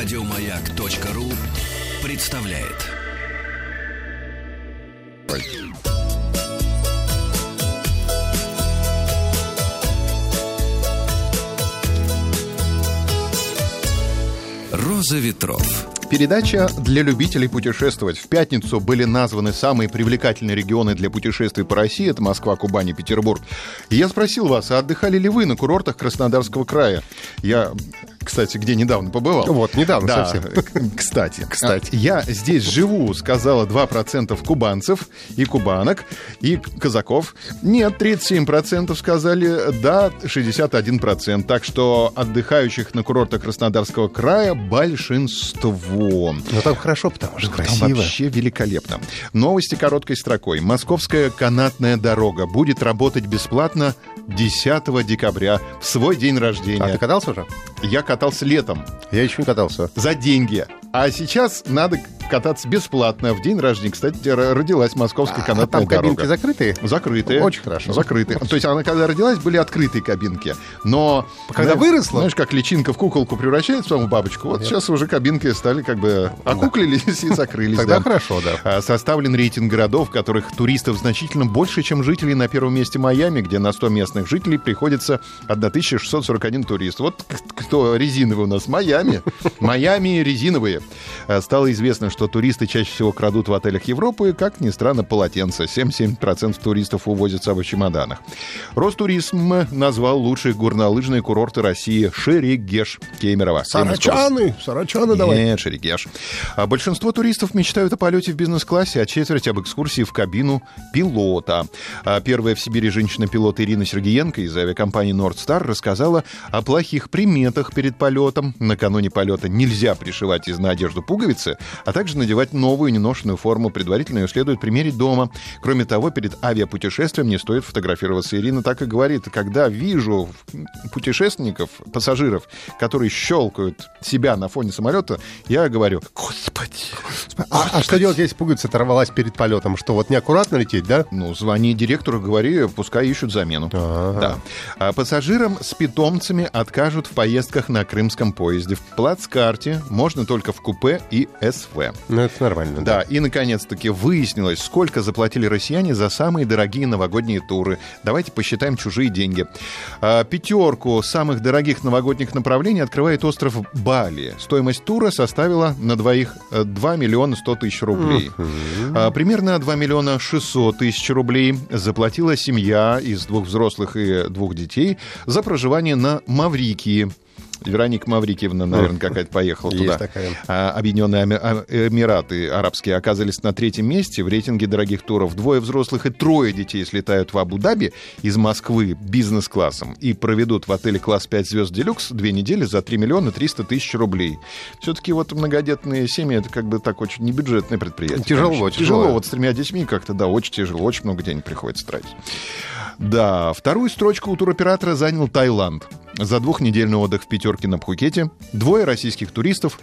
Радиомаяк.ру представляет. Роза ветров. Передача для любителей путешествовать. В пятницу были названы самые привлекательные регионы для путешествий по России. Это Москва, Кубань и Петербург. Я спросил вас, а отдыхали ли вы на курортах Краснодарского края? Я кстати, где недавно побывал. Вот, недавно да, совсем. Кстати, кстати. Я здесь живу, сказала 2% кубанцев и кубанок, и казаков. Нет, 37% сказали да, 61%. Так что отдыхающих на курортах Краснодарского края большинство. Ну там хорошо, потому что Там красиво. вообще великолепно. Новости короткой строкой. Московская канатная дорога будет работать бесплатно 10 декабря в свой день рождения. А ты катался уже? Я катался летом Я еще не катался. за деньги. А сейчас надо кататься бесплатно. В день рождения, кстати, родилась московская А канатная там кабинки дорога. закрытые? Закрытые. Очень хорошо. Закрытые. То есть она, когда родилась, были открытые кабинки. Но... Когда знаешь, выросла? Знаешь, как личинка в куколку превращается, в бабочку. Вот сейчас уже кабинки стали как бы окуклились и закрылись. Тогда да. хорошо, да. А, Составлен рейтинг городов, в которых туристов значительно больше, чем жителей на первом месте Майами, где на 100 местных жителей приходится 1641 турист. Вот кто резиновый у нас? Майами. Майами резиновые. А, Стало известно, что туристы чаще всего крадут в отелях Европы, как ни странно, полотенца. 77% туристов увозят с собой в чемоданах. Ростуризм назвал лучшие горнолыжные курорты России Шерегеш Кемерово. Сарачаны! Сарачаны давай. Нет, Шерегеш. А большинство туристов мечтают о полете в бизнес-классе, а четверть об экскурсии в кабину пилота. А первая в Сибири женщина-пилот Ирина Сергеенко из авиакомпании Нордстар рассказала о плохих приметах перед полетом. Накануне полета нельзя пришивать из на одежду пуговицы, а также надевать новую неношенную форму. Предварительно ее следует примерить дома. Кроме того, перед авиапутешествием не стоит фотографироваться. Ирина так и говорит, когда вижу путешественников, пассажиров, которые щелкают себя на фоне самолета, я говорю, господи, А, а что делать, если пуговица оторвалась перед полетом? Что, вот неаккуратно лететь, да? Ну, звони директору, говори, пускай ищут замену. Ага. Да. А пассажирам с питомцами откажут в поездках на крымском поезде. В плацкарте можно только в купе и СВ. Ну, это нормально, да. Да, и наконец-таки выяснилось, сколько заплатили россияне за самые дорогие новогодние туры. Давайте посчитаем чужие деньги. А, Пятерку самых дорогих новогодних направлений открывает остров Бали. Стоимость тура составила на двоих 2 миллиона 100 тысяч рублей. А, Примерно 2 миллиона 600 тысяч рублей заплатила семья из двух взрослых и двух детей за проживание на Маврикии. Вероника Маврикиевна, наверное, какая-то поехала Есть туда. такая. А, Объединенные А- Эмираты Арабские оказались на третьем месте в рейтинге дорогих туров. Двое взрослых и трое детей слетают в Абу-Даби из Москвы бизнес-классом и проведут в отеле класс 5 звезд Делюкс две недели за 3 миллиона 300 тысяч рублей. Все-таки вот многодетные семьи это как бы так очень небюджетное предприятие. Тяжело, конечно. тяжело. Тяжело. Вот с тремя детьми как-то, да, очень тяжело. Очень много денег приходится тратить. Да, вторую строчку у туроператора занял Таиланд. За двухнедельный отдых в пятерке на Пхукете двое российских туристов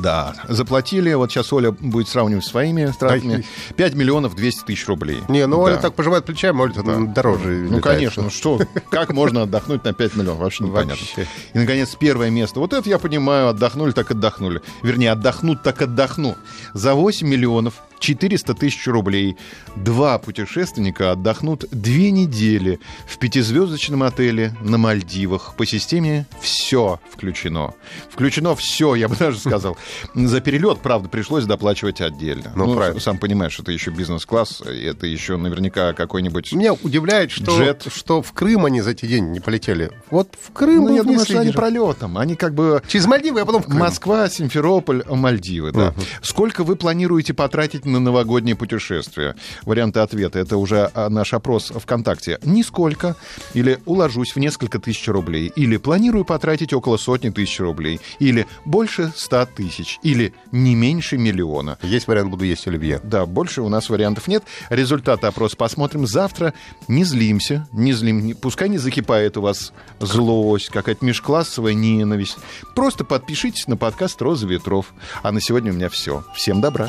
да, заплатили, вот сейчас Оля будет сравнивать с своими стратами, 5 миллионов 200 тысяч рублей. Не, ну да. Оля так пожимает плечами, Оля там дороже Ну, летает. конечно, ну что, как можно отдохнуть на 5 миллионов? Вообще непонятно. Вообще. И, наконец, первое место. Вот это я понимаю, отдохнули, так отдохнули. Вернее, отдохнут, так отдохну. За 8 миллионов 400 тысяч рублей два путешественника отдохнут две недели в пятизвездочном отеле на Мальдивах. По системе все включено. Включено все, я бы даже сказал. За перелет, правда, пришлось доплачивать отдельно. Ну, правильно. Сам понимаешь, это еще бизнес-класс, это еще наверняка какой-нибудь... Меня удивляет, что, Джет. что в Крым они за эти деньги не полетели. Вот в Крым Ну, я думаю, что они пролетом. Они как бы... Через Мальдивы, а потом в Крым. Москва, Симферополь, Мальдивы, да. Сколько вы планируете потратить на новогоднее путешествие? Варианты ответа. Это уже а, наш опрос ВКонтакте. Нисколько. Или уложусь в несколько тысяч рублей. Или планирую потратить около сотни тысяч рублей. Или больше ста тысяч. Или не меньше миллиона. Есть вариант, буду есть оливье. Да, больше у нас вариантов нет. Результаты опроса посмотрим завтра. Не злимся, не злим. Пускай не закипает у вас злость, какая-то межклассовая ненависть. Просто подпишитесь на подкаст «Роза ветров». А на сегодня у меня все. Всем добра.